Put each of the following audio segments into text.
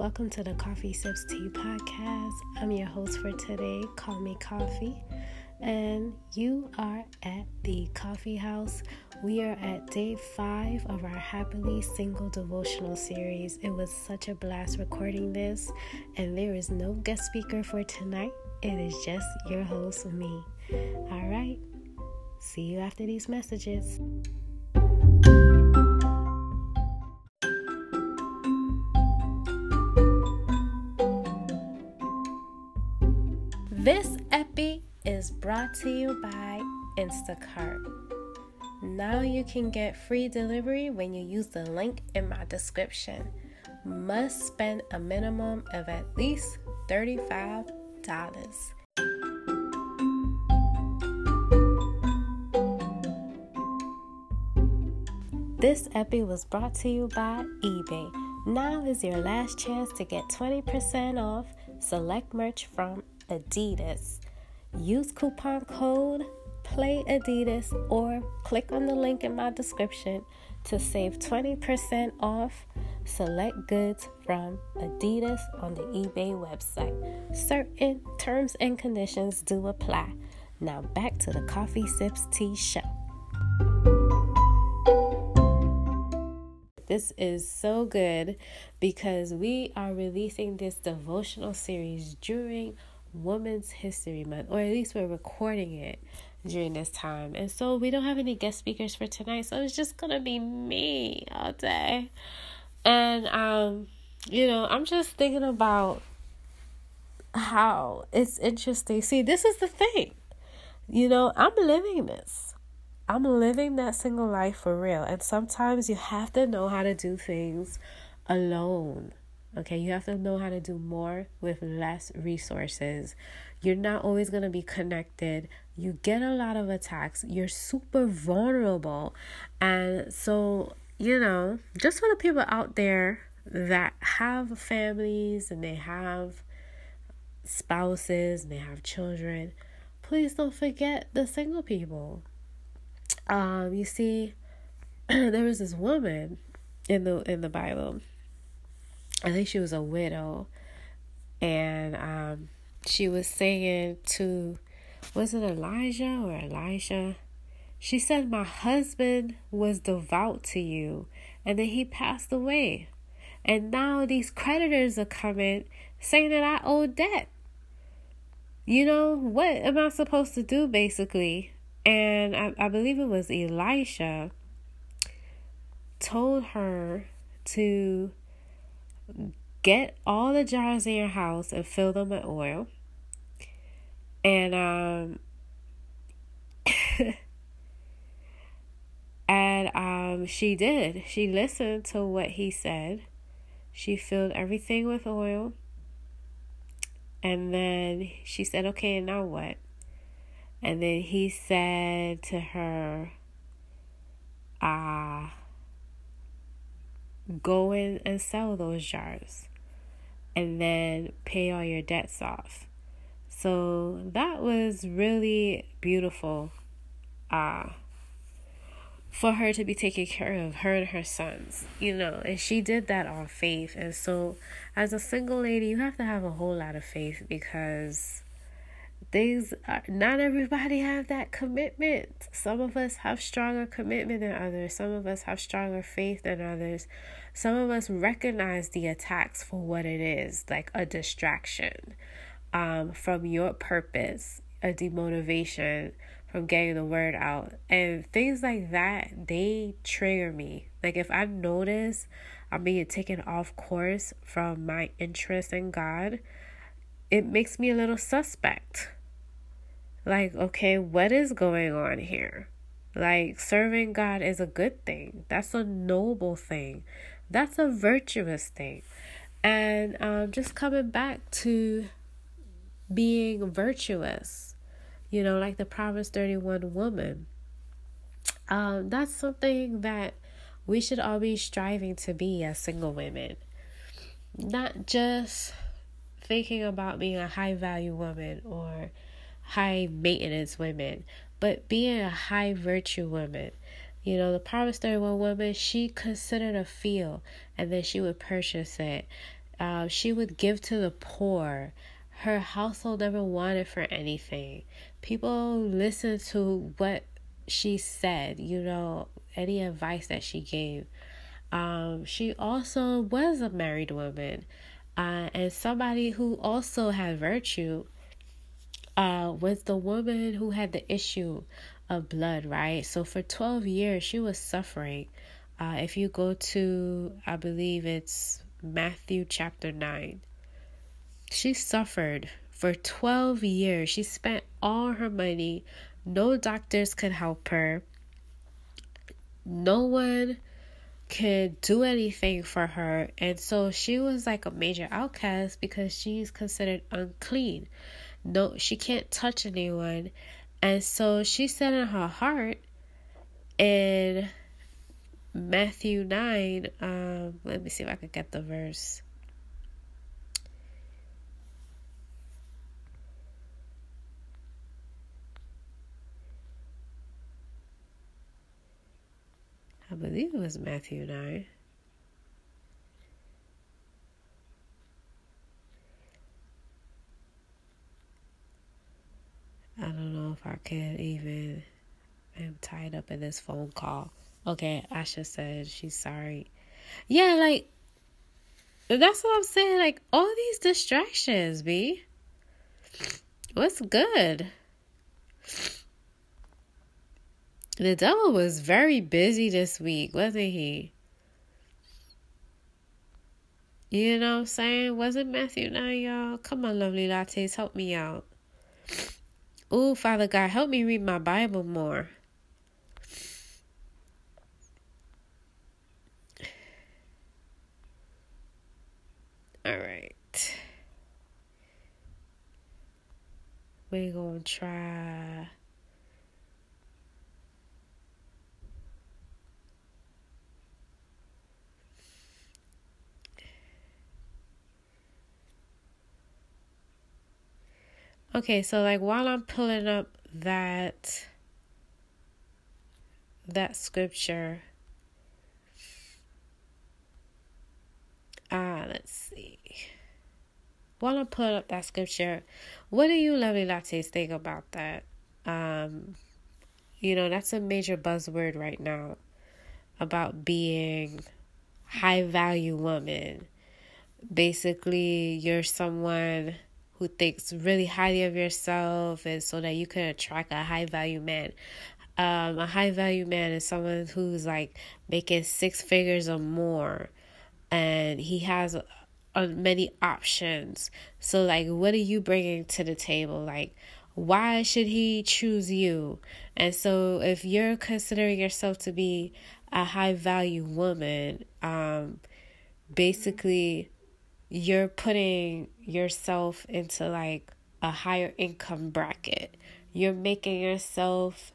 Welcome to the Koffee Sips Tea podcast. I'm your host for today. Call me Coffee. And you are at the coffee house. We are at day five of our Happily Single devotional series. It was such a blast recording this, and there is no guest speaker for tonight. It is just your host, me. All right, see you after these messages. Brought to you by Instacart. Now you can get free delivery when you use the link in my description. Must spend a minimum of at least $35. This epi was brought to you by eBay. Now is your last chance to get 20% off select merch from Adidas. Use coupon code Play Adidas or click on the link in my description to save 20% off select goods from Adidas on the eBay website. Certain terms and conditions do apply. Now back to the Koffee Sips Tea Show. This is so good because we are releasing this devotional series during Women's History Month, or at least we're recording it during this time. And so we don't have any guest speakers for tonight, so it's just gonna be me all day. And um, you know, I'm just thinking about how it's interesting. See, this is the thing. You know, I'm living this. I'm living that single life for real. And sometimes you have to know how to do things alone. Okay, you have to know how to do more with less resources. You're not always going to be connected. You get a lot of attacks. You're super vulnerable. And so, you know, just for the people out there that have families and they have spouses and they have children, please don't forget the single people. Um, you see, there was this woman in the in the Bible I think she was a widow, and um, she was saying to, was it Elijah or Elisha? She said, My husband was devout to you, and then he passed away. And now these creditors are coming saying that I owe debt. You know, what am I supposed to do basically? And I, I believe it was Elisha told her to get all the jars in your house and fill them with oil. And um and um she did. She listened to what he said. She filled everything with oil. And then she said, "Okay, now what?" And then he said to her, "Ah, go in and sell those jars and then pay all your debts off. So that was really beautiful uh, for her to be taken care of, her and her sons, you know, and she did that on faith. And so, as a single lady, you have to have a whole lot of faith because things are, not everybody have that commitment. Some of us have stronger commitment than others, some of us have stronger faith than others. Some of us recognize the attacks for what it is like a distraction um, from your purpose, a demotivation from getting the word out. And things like that, they trigger me. Like if I notice I'm being taken off course from my interest in God, it makes me a little suspect. Like, okay, what is going on here? Like, serving God is a good thing. That's a noble thing. That's a virtuous thing. And um, just coming back to being virtuous, you know, like the Proverbs 31 woman. Um, that's something that we should all be striving to be as single women. Not just thinking about being a high value woman or high maintenance women, but being a high virtue woman. You know, the Proverbs 31 woman, she considered a field and then she would purchase it. Uh, she would give to the poor. Her household never wanted for anything. People listened to what she said, you know, any advice that she gave. Um, she also was a married woman uh, and somebody who also had virtue uh, was the woman who had the issue of blood, right? So for 12 years, she was suffering. Uh, if you go to, I believe it's Matthew chapter 9, she suffered for 12 years. She spent all her money. No doctors could help her. No one could do anything for her. And so she was like a major outcast because she's considered unclean. No, she can't touch anyone. And so she said in her heart in Matthew 9, um, let me see if I could get the verse. I believe it was Matthew 9. I don't know if I can even. I'm tied up in this phone call. Okay, Asha said she's sorry. Yeah, like, that's what I'm saying. Like, all these distractions, B. What's good? The devil was very busy this week, wasn't he? You know what I'm saying? Wasn't Matthew 9, y'all? Come on, lovely lattes, help me out. Oh, Father God, help me read my Bible more. All right. We're going to try. Okay, so like while I'm pulling up that that scripture ah let's see. While I'm pulling up that scripture what do you lovely lattes think about that? Um you know that's a major buzzword right now about being high value woman. Basically you're someone who thinks really highly of yourself and so that you can attract a high value man. Um, a high value man is someone who's like making six figures or more and he has uh, many options. So, like, what are you bringing to the table? Like, why should he choose you? And so, if you're considering yourself to be a high value woman, um, basically, you're putting yourself into like a higher income bracket. You're making yourself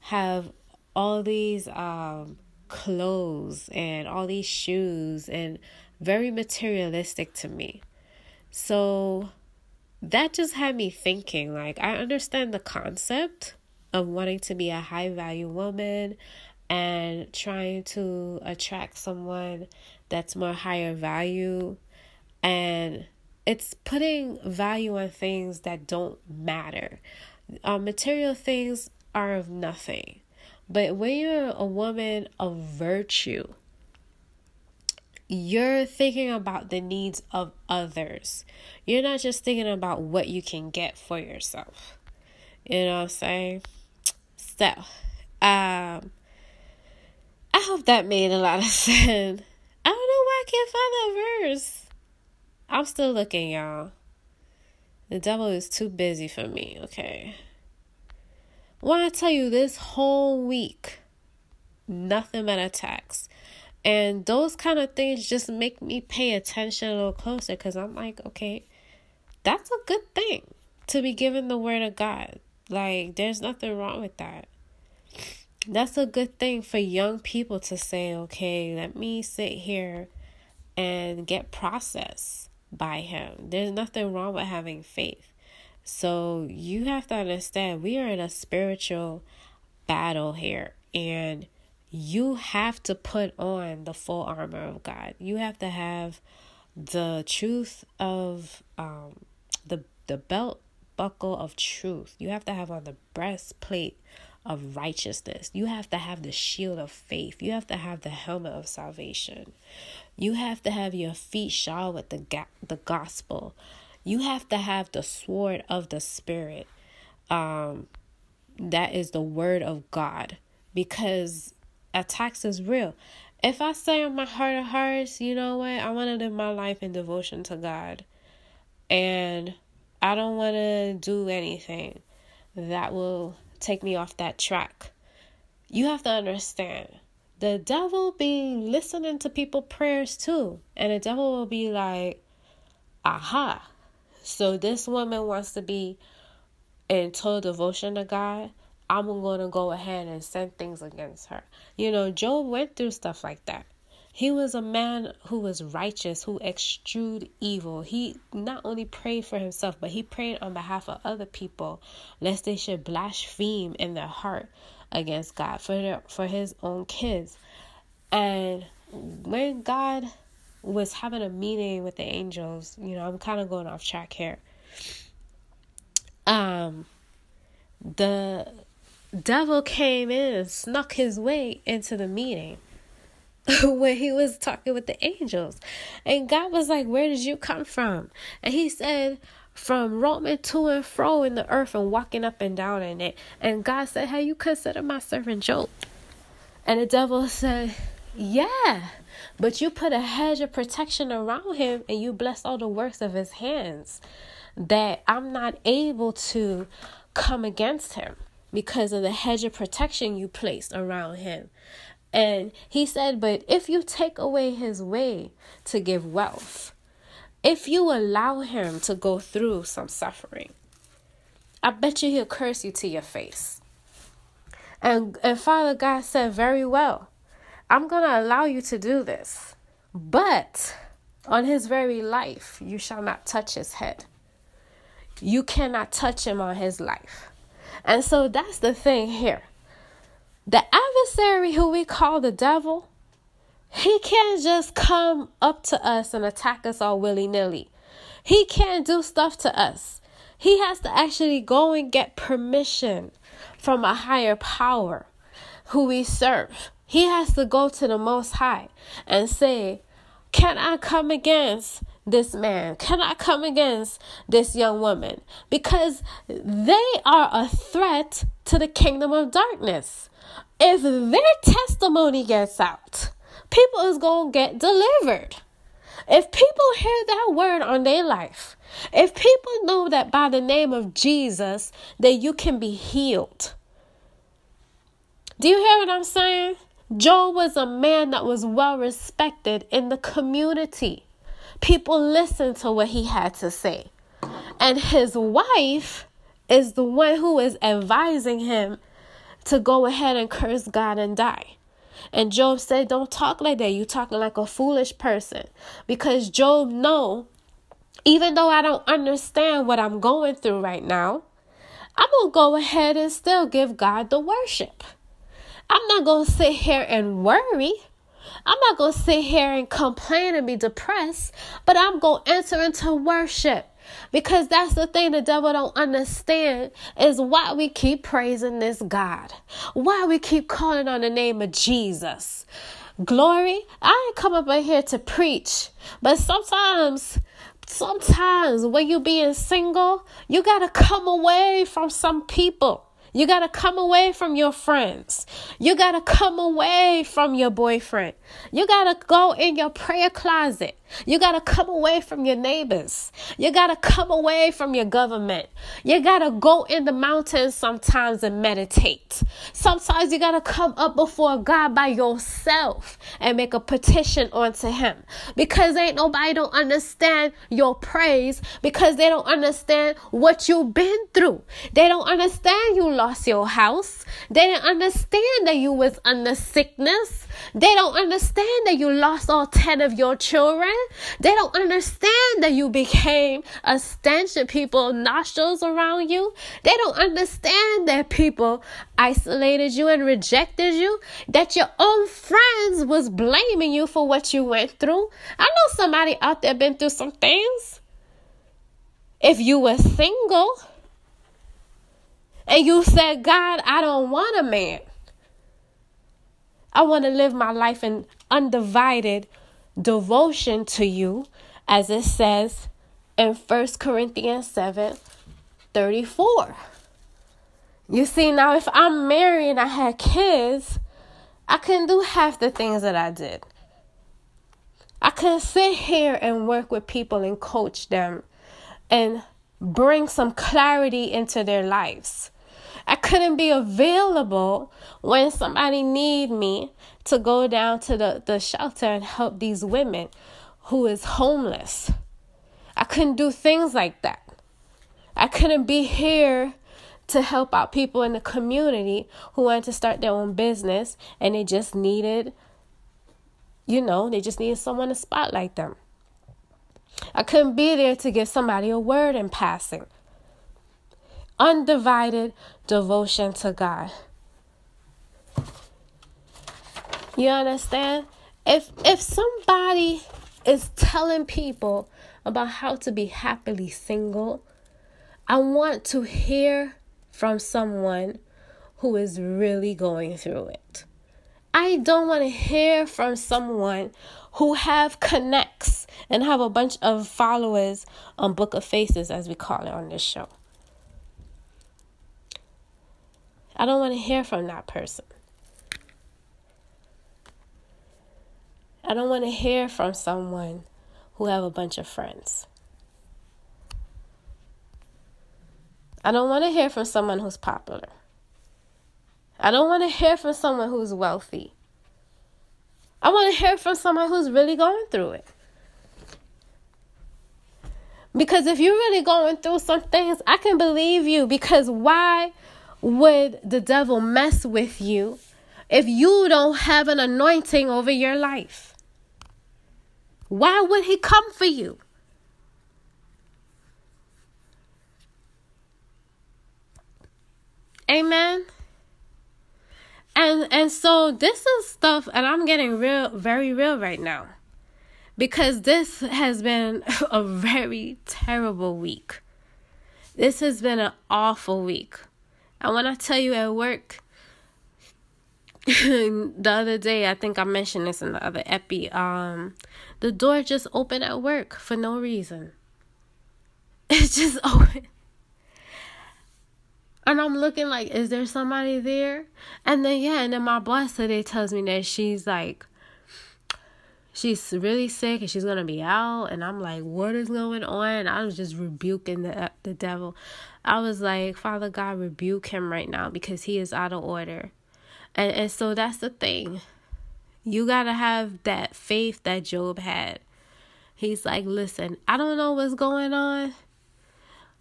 have all these um, clothes and all these shoes and very materialistic to me. So that just had me thinking like I understand the concept of wanting to be a high value woman and trying to attract someone that's more higher value and it's putting value on things that don't matter. Uh, material things are of nothing. But when you're a woman of virtue, you're thinking about the needs of others. You're not just thinking about what you can get for yourself. You know what I'm saying? So, um, I hope that made a lot of sense. I don't know why I can't find that verse. I'm still looking, y'all. The devil is too busy for me, okay? When I tell you this whole week, nothing but attacks. And those kind of things just make me pay attention a little closer because I'm like, okay, that's a good thing to be given the word of God. Like, there's nothing wrong with that. That's a good thing for young people to say, okay, let me sit here and get processed by Him. There's nothing wrong with having faith. So you have to understand we are in a spiritual battle here, and you have to put on the full armor of God. You have to have the truth of um the the belt buckle of truth. You have to have on the breastplate of righteousness. You have to have the shield of faith. You have to have the helmet of salvation. You have to have your feet shod with the ga- the gospel. You have to have the sword of the spirit. Um that is the word of God because attacks is real. If I say in my heart of hearts, you know what, I want to live my life in devotion to God, and I don't want to do anything that will take me off that track. You have to understand the devil be listening to people prayers too and the devil will be like aha. So this woman wants to be in total devotion to god. I'm going to go ahead and send things against her. You know job went through stuff like that. He was a man who was righteous, who extruded evil. He not only prayed for himself, but he prayed on behalf of other people, lest they should blaspheme in their heart against God for their, for his own kids. And when God was having a meeting with the angels, you know, I'm kind of going off track here. Um, the devil came in and snuck his way into the meeting when he was talking with the angels. And God was like, Where did you come from? And he said, From roaming to and fro in the earth and walking up and down in it. And God said, Have you considered my servant Job? And the devil said, Yeah, but you put a hedge of protection around him and you bless all the works of his hands. That I'm not able to come against him because of the hedge of protection you placed around him. And he said, But if you take away his way to give wealth, if you allow him to go through some suffering, I bet you he'll curse you to your face. And, and Father God said, Very well, I'm going to allow you to do this. But on his very life, you shall not touch his head. You cannot touch him on his life. And so that's the thing here. The adversary, who we call the devil, he can't just come up to us and attack us all willy nilly. He can't do stuff to us. He has to actually go and get permission from a higher power who we serve. He has to go to the Most High and say, Can I come against this man? Can I come against this young woman? Because they are a threat to the kingdom of darkness if their testimony gets out, people is going to get delivered. If people hear that word on their life, if people know that by the name of Jesus that you can be healed. Do you hear what I'm saying? Job was a man that was well respected in the community. People listened to what he had to say. And his wife is the one who is advising him to go ahead and curse God and die. And Job said, Don't talk like that. You talking like a foolish person. Because Job know, even though I don't understand what I'm going through right now, I'm gonna go ahead and still give God the worship. I'm not gonna sit here and worry. I'm not gonna sit here and complain and be depressed, but I'm gonna enter into worship. Because that's the thing the devil don't understand is why we keep praising this God. Why we keep calling on the name of Jesus. Glory, I ain't come up here to preach, but sometimes sometimes when you being single, you got to come away from some people. You got to come away from your friends. You got to come away from your boyfriend. You got to go in your prayer closet. You got to come away from your neighbors. You got to come away from your government. You got to go in the mountains sometimes and meditate. Sometimes you got to come up before God by yourself and make a petition unto him because ain't nobody don't understand your praise because they don't understand what you've been through. They don't understand you lost your house. They didn't understand that you was under sickness. They don't understand that you lost all 10 of your children. They don't understand that you became a stench in people's nostrils around you. They don't understand that people isolated you and rejected you. That your own friends was blaming you for what you went through. I know somebody out there been through some things. If you were single and you said, God, I don't want a man. I want to live my life in undivided devotion to you, as it says in 1 Corinthians 7 34. You see, now if I'm married and I had kids, I couldn't do half the things that I did. I couldn't sit here and work with people and coach them and bring some clarity into their lives. I couldn't be available when somebody need me to go down to the, the shelter and help these women who is homeless. I couldn't do things like that. I couldn't be here to help out people in the community who wanted to start their own business and they just needed, you know, they just needed someone to spotlight them. I couldn't be there to give somebody a word in passing undivided devotion to God. You understand? If if somebody is telling people about how to be happily single, I want to hear from someone who is really going through it. I don't want to hear from someone who have connects and have a bunch of followers on Book of Faces as we call it on this show. I don't want to hear from that person. I don't want to hear from someone who have a bunch of friends. I don't want to hear from someone who's popular. I don't want to hear from someone who's wealthy. I want to hear from someone who's really going through it. Because if you're really going through some things, I can believe you. Because why would the devil mess with you if you don't have an anointing over your life? Why would he come for you? Amen. And and so this is stuff and I'm getting real very real right now. Because this has been a very terrible week. This has been an awful week. And when I tell you at work, the other day, I think I mentioned this in the other epi. Um, the door just opened at work for no reason. It just open. And I'm looking like, is there somebody there? And then yeah, and then my boss today tells me that she's like she's really sick and she's gonna be out and i'm like what is going on? I was just rebuking the the devil. I was like father god rebuke him right now because he is out of order. And and so that's the thing. You gotta have that faith that job had. He's like listen i don't know what's going on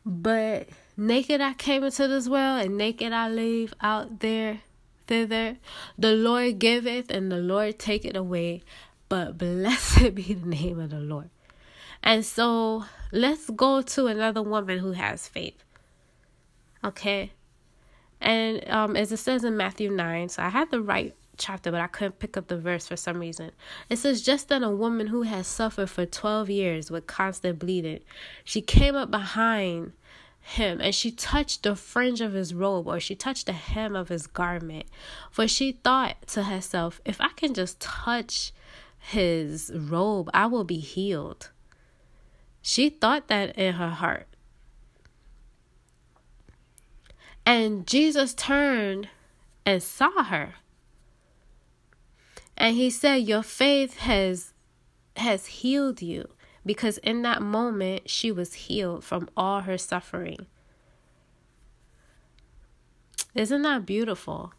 but naked i came into this world and naked i leave out there thither. The lord giveth and the lord taketh away but blessed be the name of the Lord. And so let's go to another woman who has faith. Okay. And um, as it says in Matthew 9, so I had the right chapter, but I couldn't pick up the verse for some reason. It says, Just then a woman who has suffered for 12 years with constant bleeding, she came up behind him and she touched the fringe of his robe or she touched the hem of his garment. For she thought to herself, If I can just touch his robe, I will be healed. She thought that in her heart. And Jesus turned and saw her. And he said, Your faith has has healed you. Because in that moment she was healed from all her suffering. Isn't that beautiful?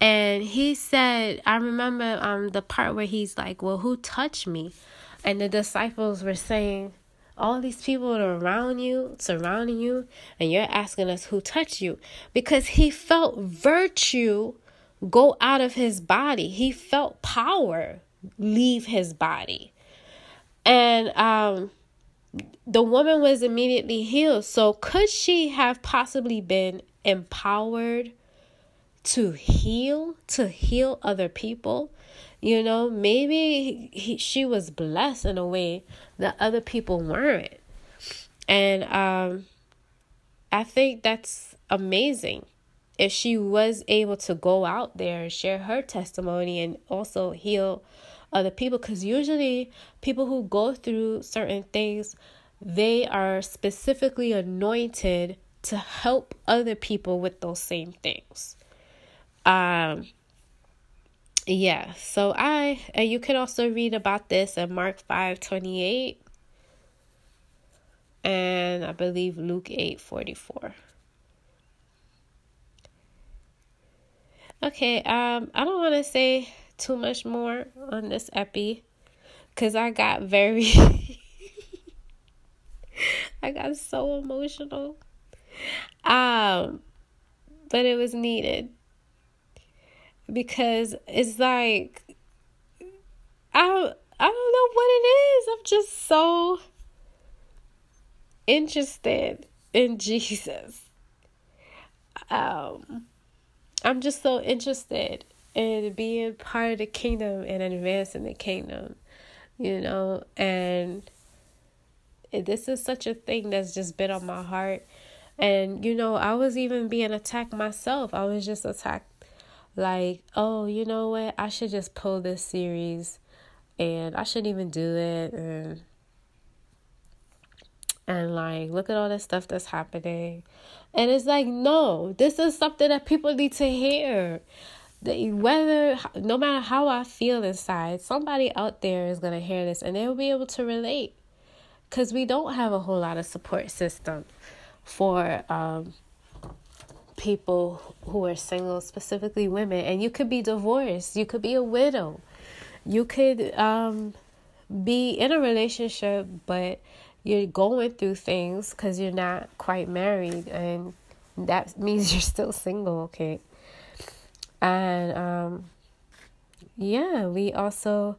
And he said, I remember um the part where he's like, Well, who touched me? And the disciples were saying, All these people are around you, surrounding you, and you're asking us who touched you. Because he felt virtue go out of his body. He felt power leave his body. And um the woman was immediately healed. So could she have possibly been empowered to heal, to heal other people? You know, maybe he, she was blessed in a way that other people weren't. And um I think that's amazing if she was able to go out there and share her testimony and also heal other people because usually people who go through certain things they are specifically anointed to help other people with those same things um yeah so i and you can also read about this in mark 5 28 and i believe luke 8 44 Okay, um, I don't want to say too much more on this epi because I got very, I got so emotional. Um, but it was needed because it's like I I don't know what it is. I'm just so interested in Jesus. Um I'm just so interested in being part of the kingdom and advancing the kingdom, you know, and this is such a thing that's just been on my heart. And, you know, I was even being attacked myself. I was just attacked like, oh, you know what? I should just pull this series and I shouldn't even do it. And, and like, look at all this stuff that's happening. And it's like, no, this is something that people need to hear. Whether, no matter how I feel inside, somebody out there is going to hear this and they'll be able to relate. Because we don't have a whole lot of support system for um, people who are single, specifically women. And you could be divorced, you could be a widow, you could um, be in a relationship, but you're going through things because you're not quite married and that means you're still single okay and um yeah we also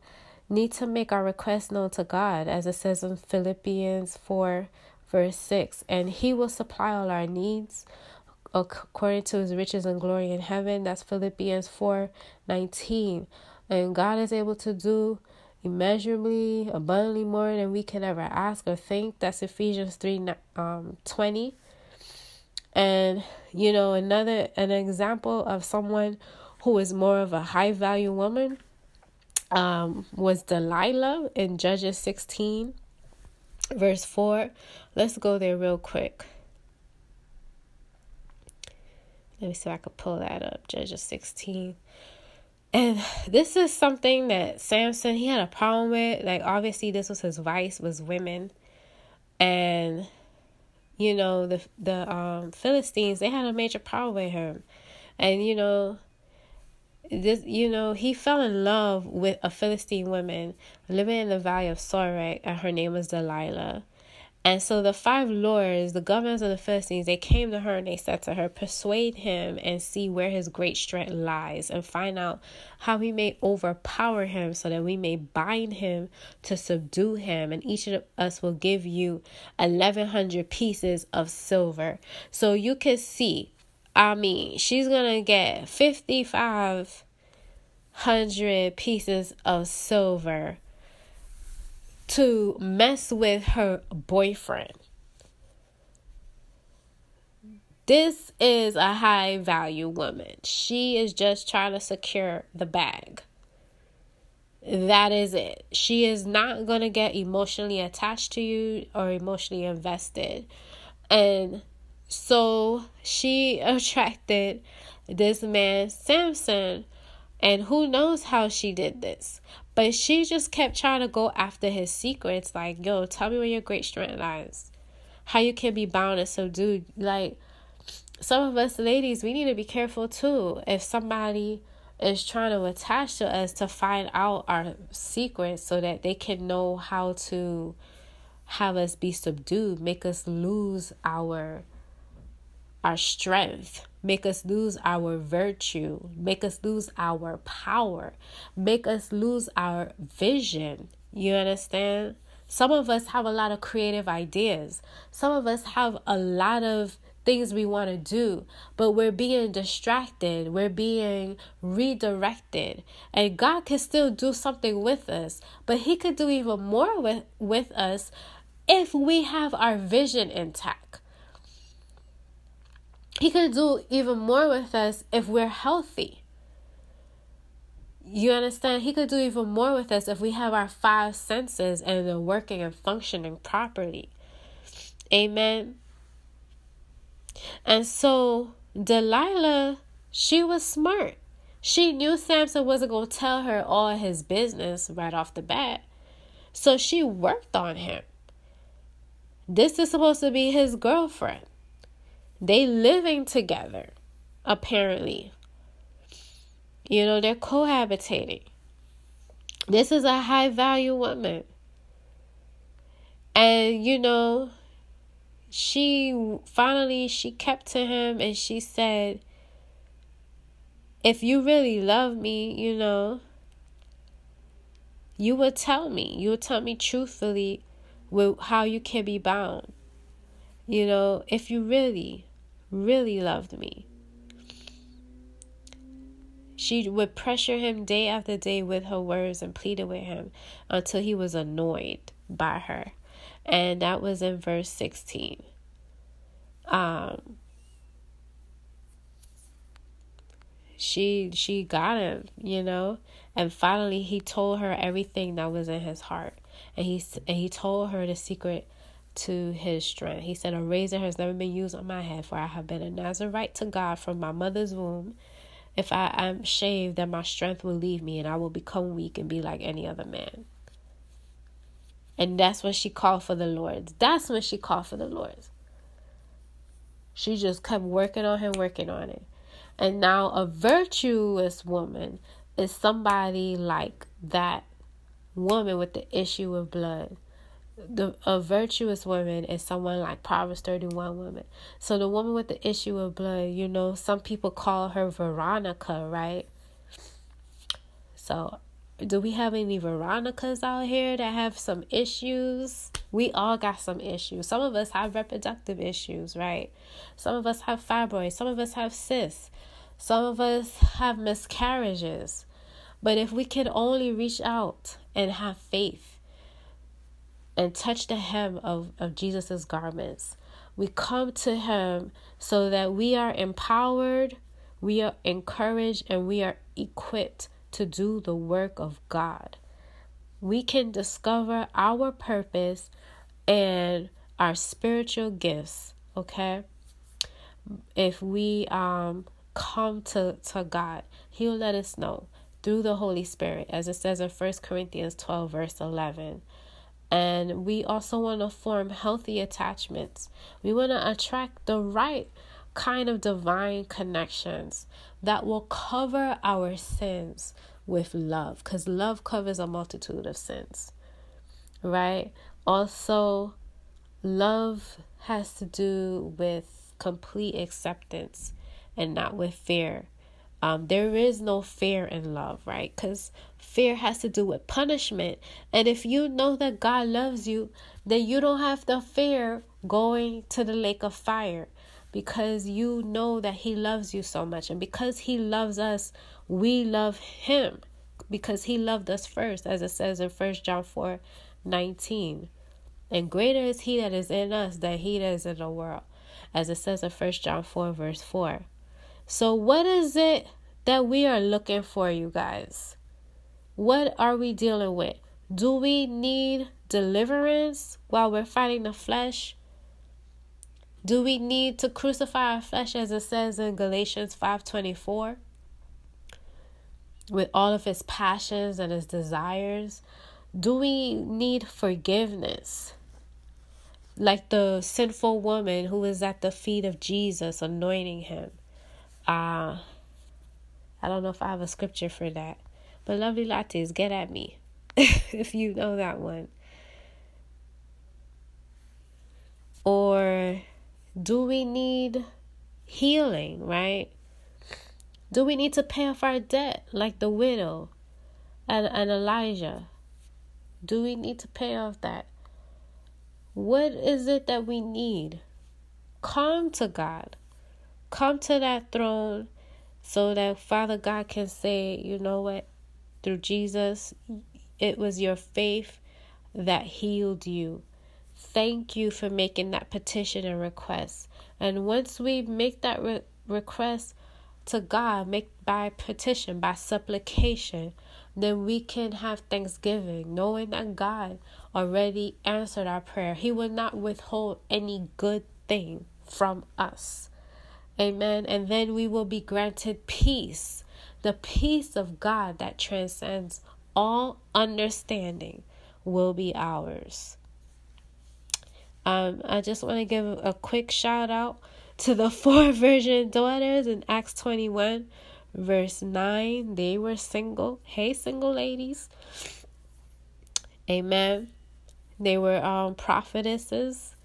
need to make our requests known to god as it says in philippians 4 verse 6 and he will supply all our needs according to his riches and glory in heaven that's philippians 4 19 and god is able to do immeasurably, abundantly more than we can ever ask or think. That's Ephesians 3 um, 20. And, you know, another, an example of someone who is more of a high value woman um, was Delilah in Judges 16, verse 4. Let's go there real quick. Let me see if I could pull that up. Judges 16. And this is something that Samson he had a problem with. Like obviously this was his vice was women. And you know, the the um Philistines, they had a major problem with him. And you know, this you know, he fell in love with a Philistine woman living in the valley of Sorek and her name was Delilah. And so the five lords, the governors of the Philistines, they came to her and they said to her, Persuade him and see where his great strength lies, and find out how we may overpower him so that we may bind him to subdue him. And each of us will give you 1,100 pieces of silver. So you can see, I mean, she's going to get 5,500 pieces of silver to mess with her boyfriend. This is a high value woman. She is just trying to secure the bag. That is it. She is not going to get emotionally attached to you or emotionally invested. And so she attracted this man, Samson. And who knows how she did this? But she just kept trying to go after his secrets. Like, yo, tell me where your great strength lies. How you can be bound and subdued. Like, some of us ladies, we need to be careful too. If somebody is trying to attach to us to find out our secrets so that they can know how to have us be subdued, make us lose our our strength. Make us lose our virtue, make us lose our power, make us lose our vision. You understand? Some of us have a lot of creative ideas. Some of us have a lot of things we want to do, but we're being distracted, we're being redirected. And God can still do something with us, but He could do even more with, with us if we have our vision intact. He could do even more with us if we're healthy. You understand? He could do even more with us if we have our five senses and they're working and functioning properly. Amen. And so Delilah, she was smart. She knew Samson wasn't going to tell her all his business right off the bat. So she worked on him. This is supposed to be his girlfriend. They living together, apparently. You know, they're cohabitating. This is a high value woman. And you know, she finally she kept to him and she said if you really love me, you know, you would tell me. You would tell me truthfully with how you can be bound. You know, if you really, really loved me. She would pressure him day after day with her words and pleaded with him until he was annoyed by her and that was in verse 16. Um, she she got him, you know, and finally he told her everything that was in his heart, and he and he told her the secret to his strength. He said, "A razor has never been used on my head, for I have been a Nazarite to God from my mother's womb." If I am shaved, then my strength will leave me, and I will become weak and be like any other man. And that's when she called for the Lord's. That's when she called for the Lord's. She just kept working on him, working on it. And now a virtuous woman is somebody like that woman with the issue of blood. The a virtuous woman is someone like Proverbs 31 woman. So the woman with the issue of blood, you know, some people call her Veronica, right? So do we have any Veronicas out here that have some issues? We all got some issues. Some of us have reproductive issues, right? Some of us have fibroids. Some of us have cysts. Some of us have miscarriages. But if we can only reach out and have faith and touch the hem of, of Jesus' garments, we come to Him so that we are empowered, we are encouraged, and we are equipped to do the work of God. We can discover our purpose and our spiritual gifts, okay? If we um come to, to God, He'll let us know through the Holy Spirit, as it says in First Corinthians 12, verse 11. And we also want to form healthy attachments. We want to attract the right kind of divine connections that will cover our sins with love because love covers a multitude of sins, right? Also, love has to do with complete acceptance and not with fear. Um, there is no fear in love, right? Because fear has to do with punishment. And if you know that God loves you, then you don't have to fear going to the lake of fire because you know that He loves you so much. And because He loves us, we love Him because He loved us first, as it says in 1 John 4 19. And greater is He that is in us than He that is in the world, as it says in 1 John 4, verse 4. So, what is it that we are looking for, you guys? What are we dealing with? Do we need deliverance while we're fighting the flesh? Do we need to crucify our flesh as it says in Galatians 5:24? With all of its passions and its desires, do we need forgiveness? Like the sinful woman who was at the feet of Jesus anointing him. Uh I don't know if I have a scripture for that. But lovely lattes, get at me if you know that one. Or do we need healing, right? Do we need to pay off our debt like the widow and, and Elijah? Do we need to pay off that? What is it that we need? Come to God. Come to that throne so that Father God can say, you know what? Through Jesus, it was your faith that healed you. Thank you for making that petition and request. And once we make that re- request to God, make by petition, by supplication, then we can have thanksgiving, knowing that God already answered our prayer. He will not withhold any good thing from us. Amen. And then we will be granted peace, the peace of God that transcends all understanding will be ours. Um, I just want to give a quick shout out to the four virgin daughters in Acts 21, verse 9. They were single. Hey, single ladies. Amen. They were um prophetesses.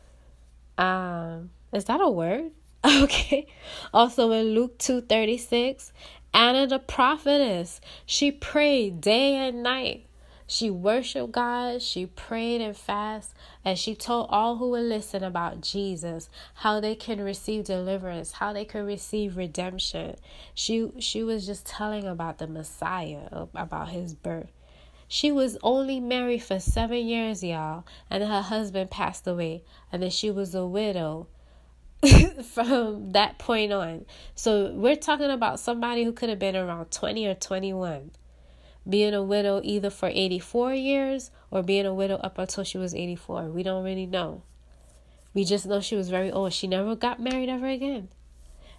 Um, is that a word? Okay. Also in Luke 2:36, Anna the prophetess, she prayed day and night. She worshiped God, she prayed and fasted, and she told all who would listen about Jesus, how they can receive deliverance, how they can receive redemption. She she was just telling about the Messiah, about his birth. She was only married for seven years, y'all, and her husband passed away, and then she was a widow from that point on. So we're talking about somebody who could have been around 20 or 21 being a widow either for 84 years or being a widow up until she was 84. We don't really know. We just know she was very old. She never got married ever again.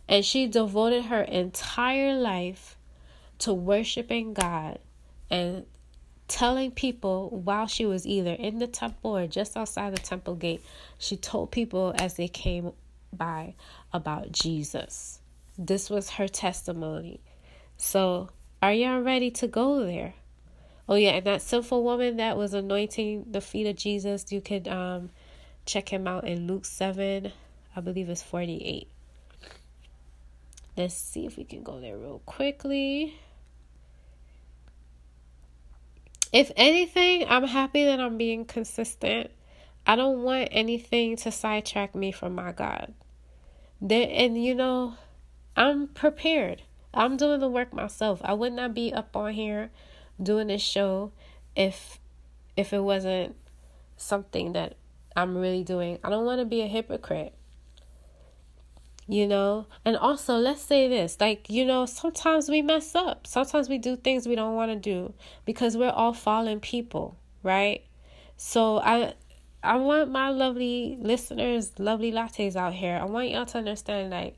And she devoted her entire life to worshiping God and telling people while she was either in the temple or just outside the temple gate. She told people as they came by about Jesus. This was her testimony. So are y'all ready to go there? Oh yeah, and that sinful woman that was anointing the feet of Jesus, you could um check him out in Luke 7, I believe it's 48. Let's see if we can go there real quickly. If anything, I'm happy that I'm being consistent. I don't want anything to sidetrack me from my God. There and you know, I'm prepared. I'm doing the work myself. I would not be up on here doing this show if if it wasn't something that I'm really doing. I don't want to be a hypocrite. You know? And also, let's say this, like, you know, sometimes we mess up. Sometimes we do things we don't want to do because we're all fallen people, right? So I I want my lovely listeners, lovely lattes out here. I want y'all to understand like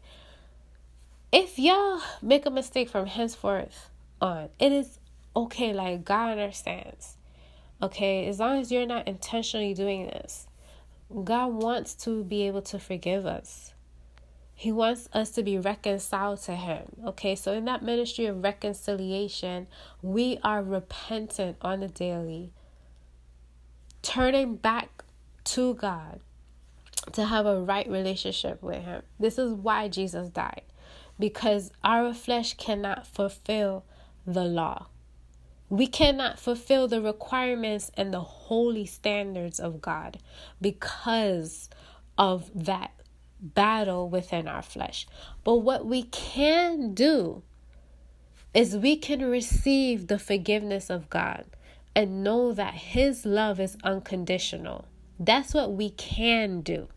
if y'all make a mistake from henceforth on, it is okay. Like, God understands. Okay, as long as you're not intentionally doing this, God wants to be able to forgive us. He wants us to be reconciled to Him. Okay, so in that ministry of reconciliation, we are repentant on the daily, turning back to God to have a right relationship with Him. This is why Jesus died because our flesh cannot fulfill the law. We cannot fulfill the requirements and the holy standards of God because of that battle within our flesh. But what we can do is we can receive the forgiveness of God and know that His love is unconditional. That's what we can do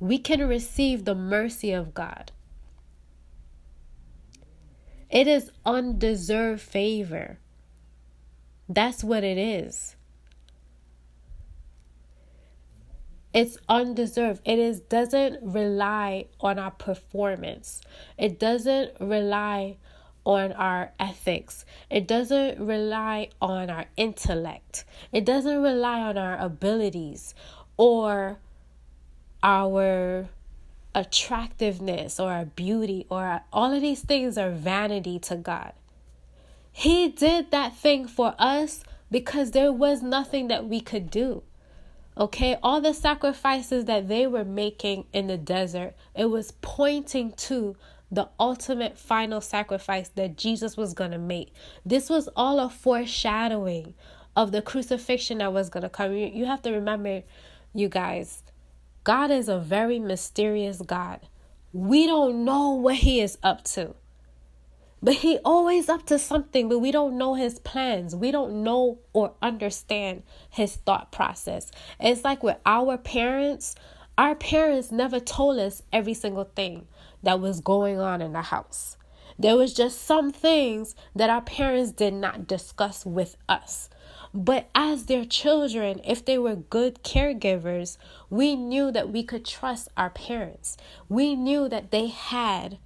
we can receive the mercy of God. It is undeserved favor. That's what it is. It's undeserved. It is doesn't rely on our performance. It doesn't rely on our ethics. It doesn't rely on our intellect. It doesn't rely on our abilities or our attractiveness or our beauty or our, all of these things are vanity to God. He did that thing for us because there was nothing that we could do. Okay, all the sacrifices that they were making in the desert, it was pointing to the ultimate final sacrifice that Jesus was going to make. This was all a foreshadowing of the crucifixion that was going to come. You have to remember, you guys, God is a very mysterious God. We don't know what He is up to. But he always up to something, but we don't know his plans. We don't know or understand his thought process. It's like with our parents, our parents never told us every single thing that was going on in the house. There was just some things that our parents did not discuss with us. But as their children, if they were good caregivers, we knew that we could trust our parents. We knew that they had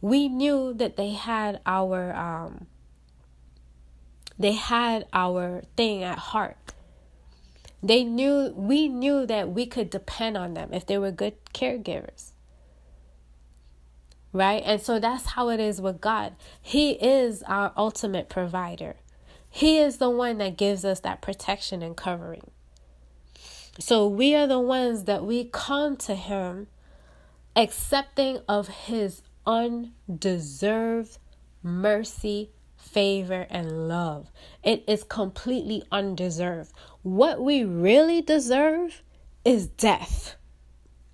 we knew that they had our um they had our thing at heart. They knew we knew that we could depend on them if they were good caregivers right? And so that's how it is with God. He is our ultimate provider, He is the one that gives us that protection and covering. So we are the ones that we come to Him accepting of His undeserved mercy, favor, and love. It is completely undeserved. What we really deserve is death.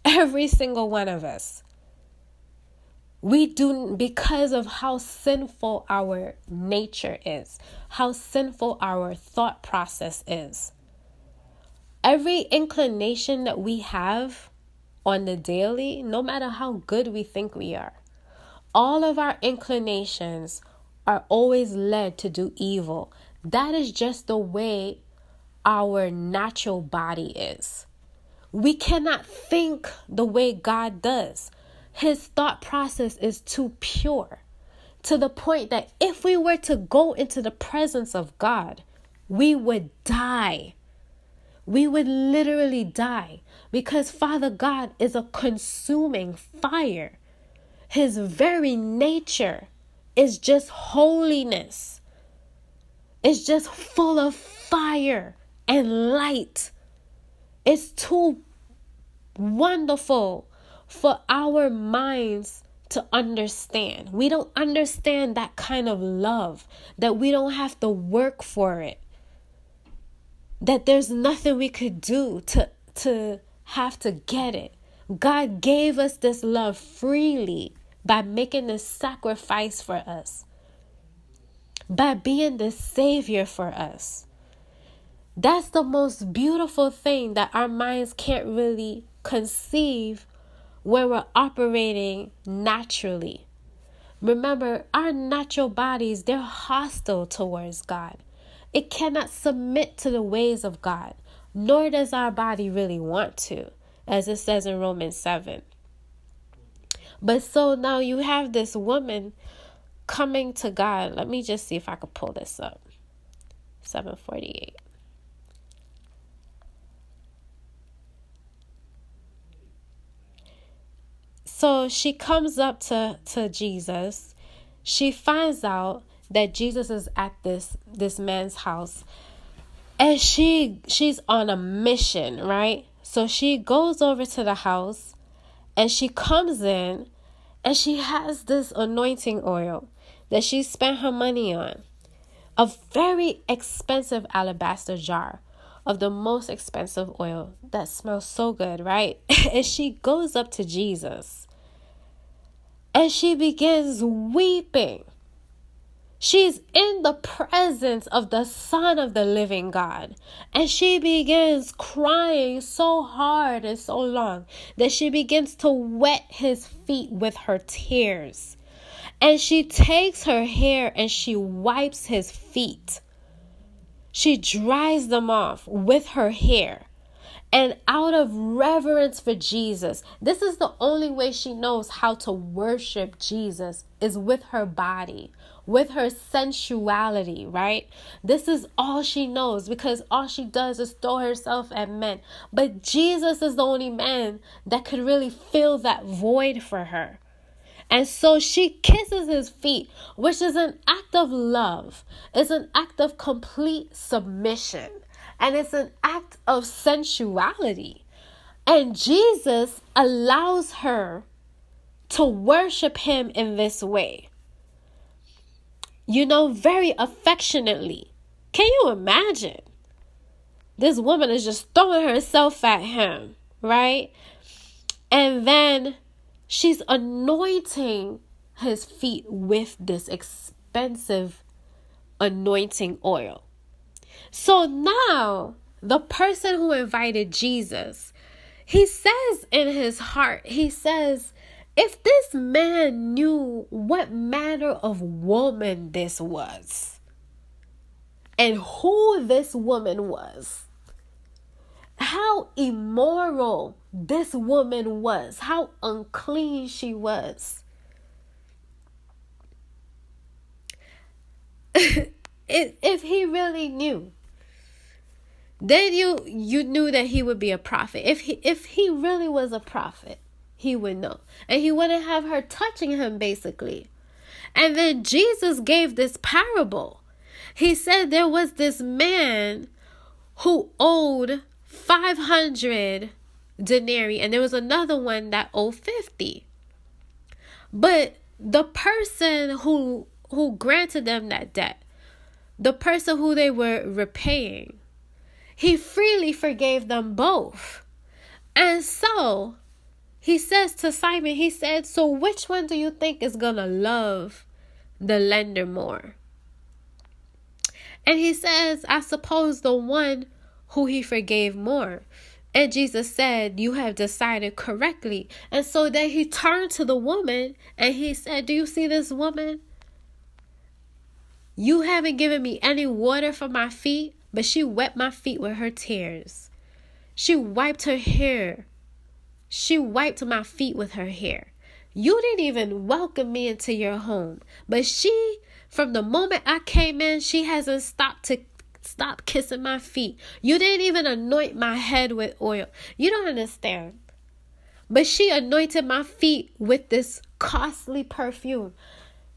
Every single one of us we do because of how sinful our nature is, how sinful our thought process is. Every inclination that we have on the daily, no matter how good we think we are, all of our inclinations are always led to do evil. That is just the way our natural body is. We cannot think the way God does. His thought process is too pure to the point that if we were to go into the presence of God, we would die. We would literally die because Father God is a consuming fire. His very nature is just holiness, it's just full of fire and light. It's too wonderful for our minds to understand. We don't understand that kind of love, that we don't have to work for it. That there's nothing we could do to to have to get it. God gave us this love freely by making this sacrifice for us. By being the savior for us. That's the most beautiful thing that our minds can't really conceive when we're operating naturally. Remember, our natural bodies, they're hostile towards God. It cannot submit to the ways of God, nor does our body really want to, as it says in Romans 7. But so now you have this woman coming to God. Let me just see if I could pull this up. 748. So she comes up to, to Jesus. She finds out that Jesus is at this this man's house. And she she's on a mission, right? So she goes over to the house and she comes in and she has this anointing oil that she spent her money on. A very expensive alabaster jar of the most expensive oil that smells so good, right? and she goes up to Jesus and she begins weeping. She's in the presence of the Son of the living God. And she begins crying so hard and so long that she begins to wet his feet with her tears. And she takes her hair and she wipes his feet. She dries them off with her hair. And out of reverence for Jesus, this is the only way she knows how to worship Jesus is with her body, with her sensuality, right? This is all she knows because all she does is throw herself at men. But Jesus is the only man that could really fill that void for her. And so she kisses his feet, which is an act of love. It's an act of complete submission. and it's an act of sensuality. And Jesus allows her to worship him in this way. You know, very affectionately. Can you imagine? This woman is just throwing herself at him, right? And then she's anointing his feet with this expensive anointing oil. So now, the person who invited Jesus, he says in his heart, he says, if this man knew what manner of woman this was and who this woman was, how immoral this woman was, how unclean she was. if he really knew then you you knew that he would be a prophet if he if he really was a prophet he would know. And he wouldn't have her touching him basically. And then jesus gave this parable. He said there was this man who owed 500 denarii and there was another one that owed 50 but the person who who granted them that debt the person who they were repaying he freely forgave them both. And so he says to simon he said so which one do you think is gonna love the lender more and he says i suppose the one who he forgave more. And Jesus said, You have decided correctly. And so then he turned to the woman and he said, Do you see this woman? You haven't given me any water for my feet, but she wet my feet with her tears. She wiped her hair. She wiped my feet with her hair. You didn't even welcome me into your home, but she, from the moment I came in, she hasn't stopped to Stop kissing my feet. You didn't even anoint my head with oil. You don't understand. But she anointed my feet with this costly perfume.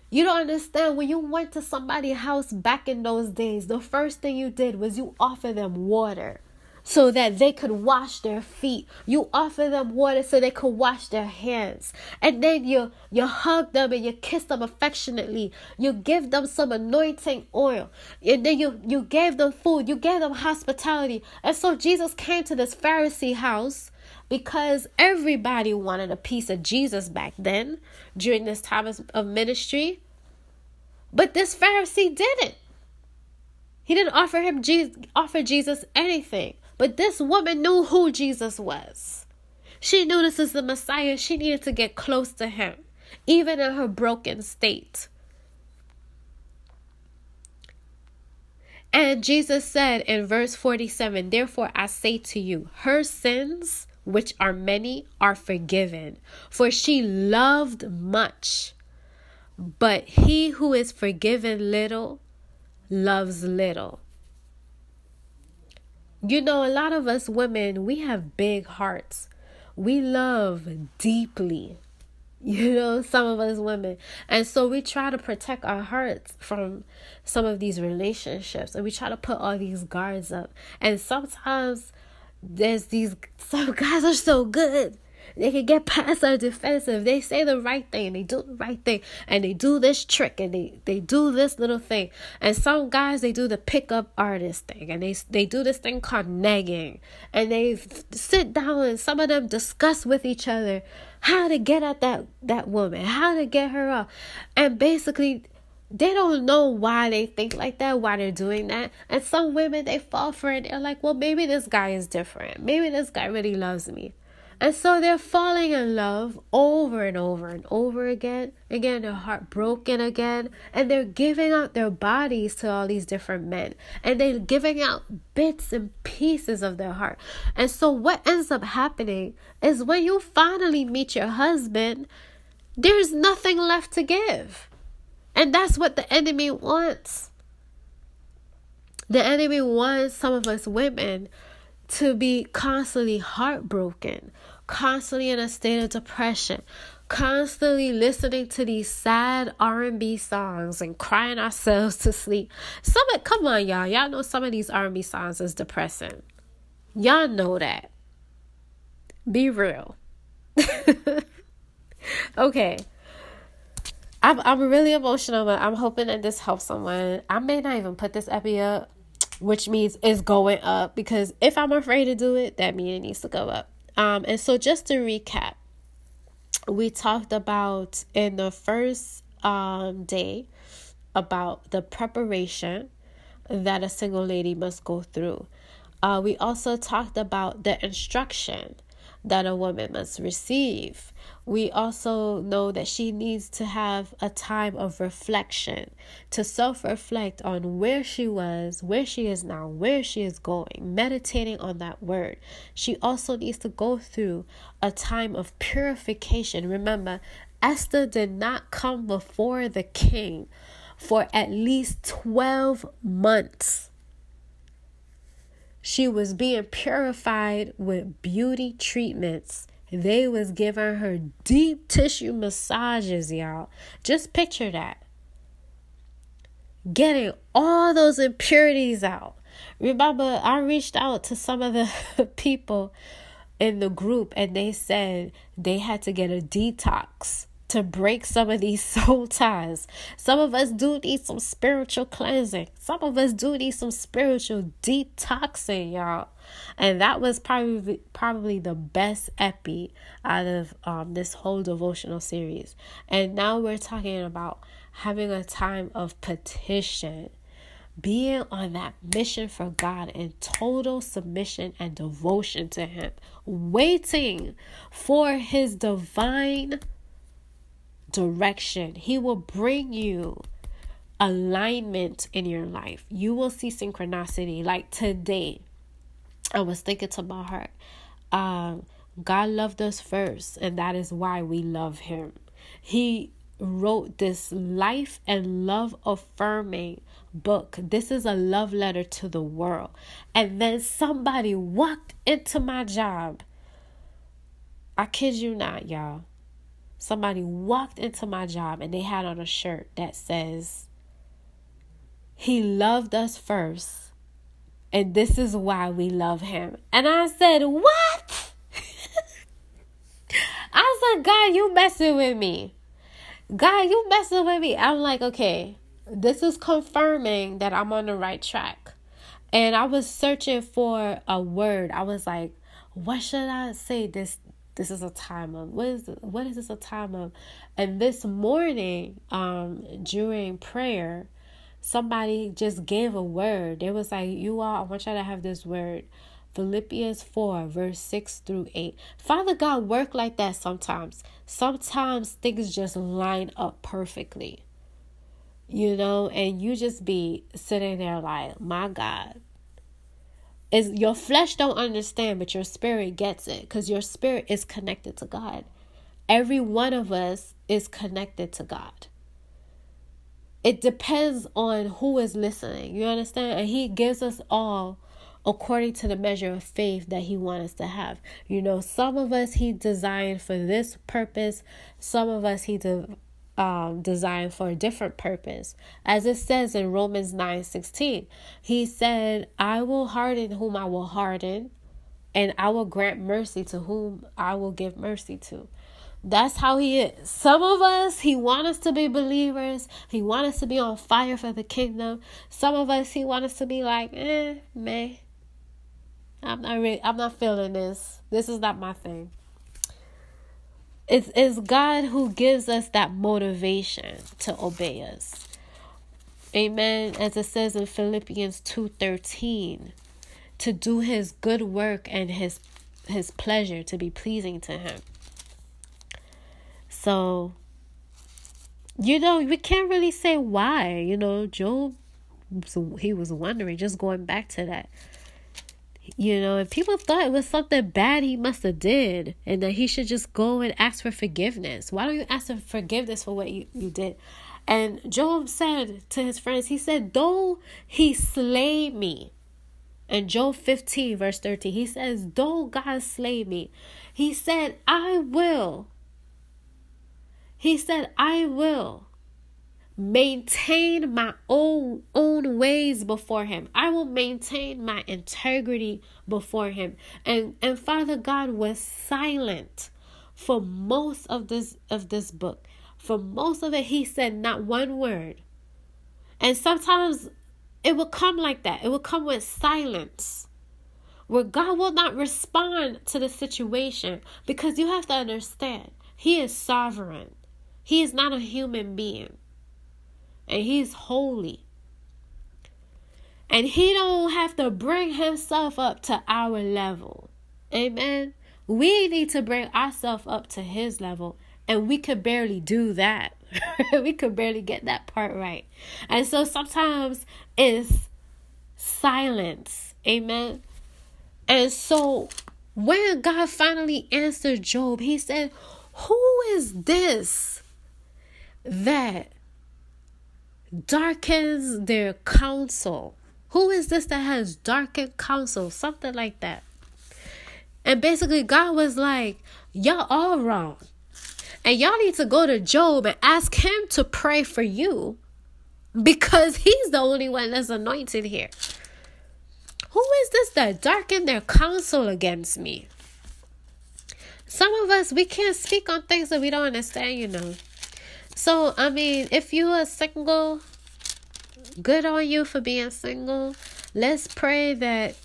You don't understand. When you went to somebody's house back in those days, the first thing you did was you offer them water so that they could wash their feet. You offer them water so they could wash their hands. And then you you hug them and you kiss them affectionately. You give them some anointing oil. And then you you gave them food. You gave them hospitality. And so Jesus came to this Pharisee house because everybody wanted a piece of Jesus back then during this time of ministry. But this Pharisee didn't. He didn't offer him Jesus, offer Jesus anything. But this woman knew who Jesus was. She knew this is the Messiah. She needed to get close to him, even in her broken state. And Jesus said in verse 47 Therefore I say to you, her sins, which are many, are forgiven, for she loved much. But he who is forgiven little loves little. You know, a lot of us women, we have big hearts. We love deeply. You know, some of us women. And so we try to protect our hearts from some of these relationships and we try to put all these guards up. And sometimes there's these some guys are so good they can get past our defensive. They say the right thing, they do the right thing, and they do this trick and they, they do this little thing. And some guys they do the pickup artist thing and they they do this thing called negging. And they sit down and some of them discuss with each other how to get at that that woman, how to get her up. And basically they don't know why they think like that, why they're doing that. And some women they fall for it. They're like, well, maybe this guy is different. Maybe this guy really loves me. And so they're falling in love over and over and over again. Again, they're heartbroken again. And they're giving out their bodies to all these different men. And they're giving out bits and pieces of their heart. And so what ends up happening is when you finally meet your husband, there's nothing left to give. And that's what the enemy wants. The enemy wants some of us women to be constantly heartbroken, constantly in a state of depression, constantly listening to these sad R&B songs and crying ourselves to sleep. Some of, come on y'all, y'all know some of these R&B songs is depressing. Y'all know that. Be real. okay. I'm I'm really emotional, but I'm hoping that this helps someone. I may not even put this epi up, which means it's going up because if I'm afraid to do it, that means it needs to go up. Um, and so just to recap, we talked about in the first um day about the preparation that a single lady must go through. Uh, we also talked about the instruction that a woman must receive we also know that she needs to have a time of reflection to self reflect on where she was, where she is now, where she is going, meditating on that word. She also needs to go through a time of purification. Remember, Esther did not come before the king for at least 12 months. She was being purified with beauty treatments they was giving her deep tissue massages, y'all. Just picture that. Getting all those impurities out. Remember, I reached out to some of the people in the group and they said they had to get a detox to break some of these soul ties. Some of us do need some spiritual cleansing. Some of us do need some spiritual detoxing, y'all. And that was probably probably the best epi out of um, this whole devotional series. And now we're talking about having a time of petition being on that mission for God in total submission and devotion to Him, waiting for His divine direction. He will bring you alignment in your life. You will see synchronicity. Like today, I was thinking to my heart, um, God loved us first, and that is why we love Him. He wrote this life and love affirming book. This is a love letter to the world. And then somebody walked into my job. I kid you not, y'all somebody walked into my job and they had on a shirt that says, He loved us first, and this is why we love Him. And I said, What? I said, God, you messing with me. God, you messing with me. I'm like, okay, this is confirming that I'm on the right track. And I was searching for a word. I was like, what should I say this this is a time of what is what is this a time of? And this morning um during prayer somebody just gave a word. It was like you all i want y'all to have this word. Philippians 4 verse 6 through 8 father god work like that sometimes. Sometimes things just line up perfectly you know and you just be sitting there like my god is your flesh don't understand but your spirit gets it because your spirit is connected to god. Every one of us is connected to god. It depends on who is listening you understand? And he gives us all according to the measure of faith that he wants us to have. You know some of us he designed for this purpose some of us he de- um, designed for a different purpose. As it says in Romans 9 16, he said, I will harden whom I will harden, and I will grant mercy to whom I will give mercy to. That's how he is. Some of us, he want us to be believers. He want us to be on fire for the kingdom. Some of us, he want us to be like, eh, man. I'm not really, I'm not feeling this. This is not my thing. It's, it's God who gives us that motivation to obey us. Amen. As it says in Philippians 2:13, to do his good work and his his pleasure to be pleasing to him. So you know, we can't really say why, you know, Job so he was wondering just going back to that you know, and people thought it was something bad he must have did and that he should just go and ask for forgiveness. Why don't you ask for forgiveness for what you, you did? And Job said to his friends, he said, Though he slay me. In Job 15, verse 13, he says, Though God slay me, he said, I will He said, I will maintain my own own ways before him. I will maintain my integrity before him. And and father god was silent for most of this of this book. For most of it he said not one word. And sometimes it will come like that. It will come with silence where god will not respond to the situation because you have to understand he is sovereign. He is not a human being and he's holy. And he don't have to bring himself up to our level. Amen. We need to bring ourselves up to his level and we could barely do that. we could barely get that part right. And so sometimes it's silence. Amen. And so when God finally answered Job, he said, Who is this that darkens their counsel. Who is this that has darkened counsel? Something like that. And basically, God was like, Y'all all wrong. And y'all need to go to Job and ask him to pray for you because he's the only one that's anointed here. Who is this that darkened their counsel against me? Some of us, we can't speak on things that we don't understand, you know. So, I mean, if you are single, good on you for being single. Let's pray that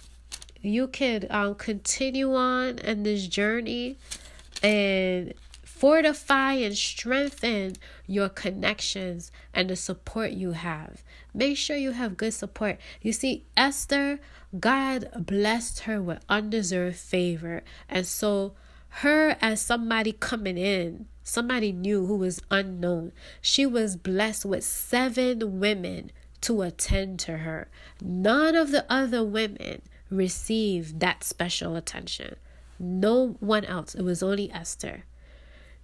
you can um, continue on in this journey and fortify and strengthen your connections and the support you have. Make sure you have good support. You see, Esther, God blessed her with undeserved favor. And so, her as somebody coming in somebody new who was unknown. She was blessed with seven women to attend to her. None of the other women received that special attention. No one else. It was only Esther.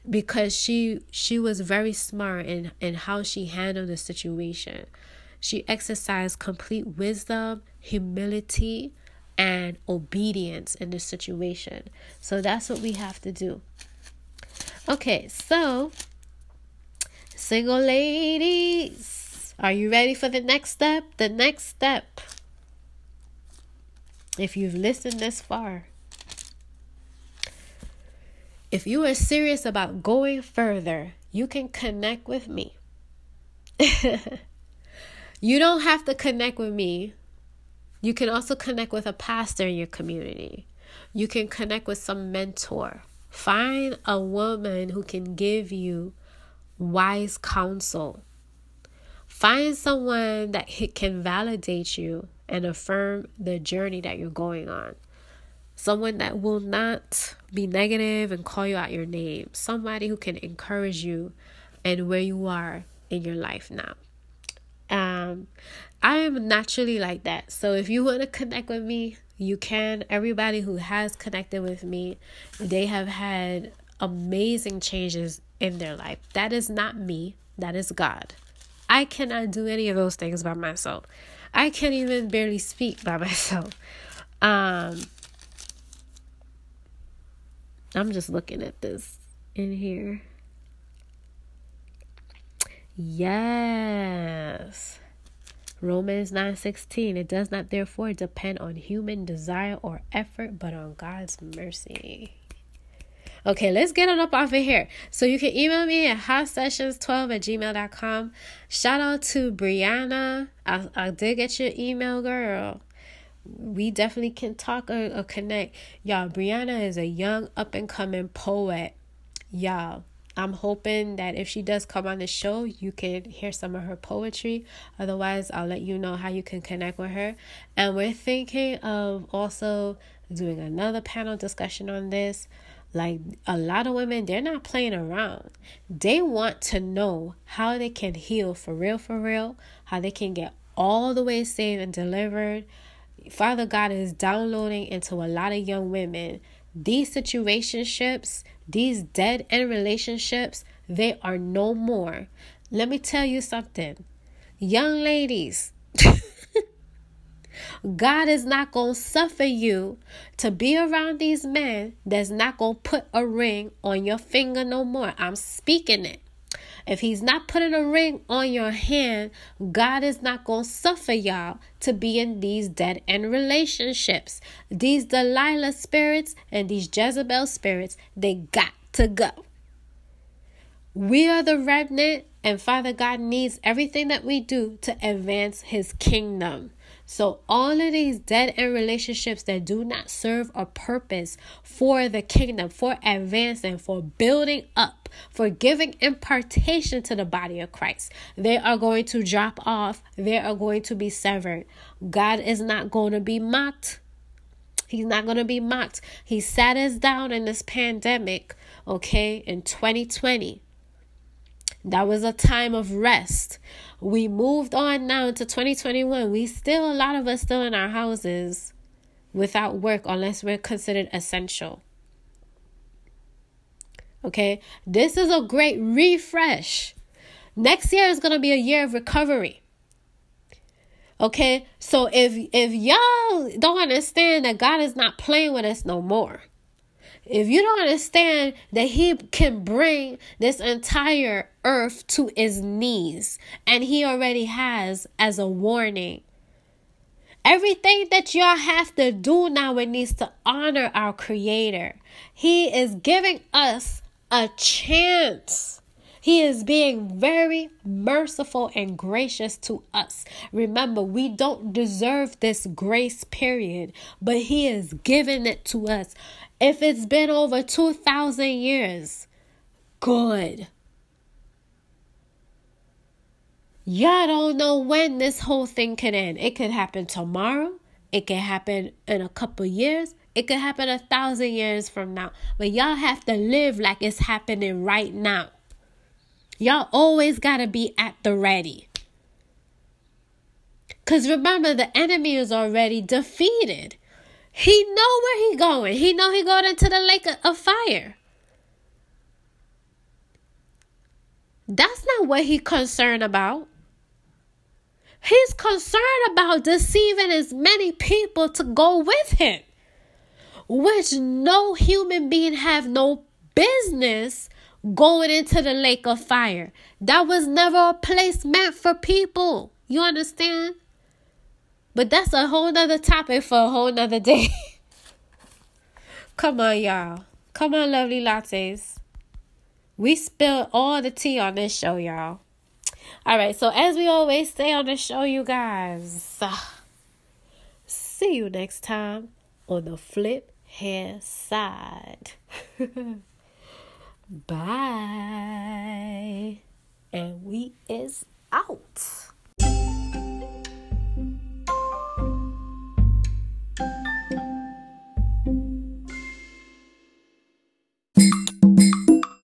Because she she was very smart in, in how she handled the situation. She exercised complete wisdom, humility, and obedience in the situation. So that's what we have to do. Okay, so single ladies, are you ready for the next step? The next step, if you've listened this far, if you are serious about going further, you can connect with me. you don't have to connect with me. You can also connect with a pastor in your community. You can connect with some mentor. Find a woman who can give you wise counsel. Find someone that can validate you and affirm the journey that you're going on. Someone that will not be negative and call you out your name. Somebody who can encourage you and where you are in your life now. Um, I am naturally like that. So if you want to connect with me, you can. Everybody who has connected with me, they have had amazing changes in their life. That is not me, that is God. I cannot do any of those things by myself. I can't even barely speak by myself. Um I'm just looking at this in here. Yes. Romans 9:16 It does not therefore depend on human desire or effort but on God's mercy. Okay, let's get it up off of here. So you can email me at hotsessions12 at gmail.com. Shout out to Brianna. I, I did get your email, girl. We definitely can talk or, or connect. Y'all, Brianna is a young up and coming poet. Y'all, I'm hoping that if she does come on the show, you can hear some of her poetry. Otherwise, I'll let you know how you can connect with her. And we're thinking of also doing another panel discussion on this. Like a lot of women, they're not playing around. They want to know how they can heal for real, for real, how they can get all the way saved and delivered. Father God is downloading into a lot of young women these situationships, these dead end relationships, they are no more. Let me tell you something. Young ladies, God is not going to suffer you to be around these men that's not going to put a ring on your finger no more. I'm speaking it. If He's not putting a ring on your hand, God is not going to suffer y'all to be in these dead end relationships. These Delilah spirits and these Jezebel spirits, they got to go. We are the remnant, and Father God needs everything that we do to advance His kingdom. So, all of these dead end relationships that do not serve a purpose for the kingdom, for advancing, for building up, for giving impartation to the body of Christ, they are going to drop off. They are going to be severed. God is not going to be mocked. He's not going to be mocked. He sat us down in this pandemic, okay, in 2020 that was a time of rest. We moved on now to 2021. We still, a lot of us still in our houses without work unless we're considered essential. Okay, this is a great refresh. Next year is to be a year of recovery. Okay, so if if y'all don't understand that God is not playing with us no more, if you don't understand that he can bring this entire earth to its knees, and he already has as a warning. Everything that y'all have to do now, it needs to honor our Creator. He is giving us a chance. He is being very merciful and gracious to us. Remember, we don't deserve this grace period, but He is giving it to us. If it's been over 2,000 years, good. Y'all don't know when this whole thing can end. It could happen tomorrow. It could happen in a couple years. It could happen a thousand years from now. But y'all have to live like it's happening right now. Y'all always got to be at the ready. Because remember, the enemy is already defeated. He know where he going. He know he going into the lake of fire. That's not what he concerned about. He's concerned about deceiving as many people to go with him, which no human being have no business going into the lake of fire. That was never a place meant for people. You understand? But that's a whole nother topic for a whole nother day. Come on, y'all. Come on, lovely lattes. We spill all the tea on this show, y'all. All right, so as we always say on the show, you guys, see you next time on the flip hair side. Bye. And we is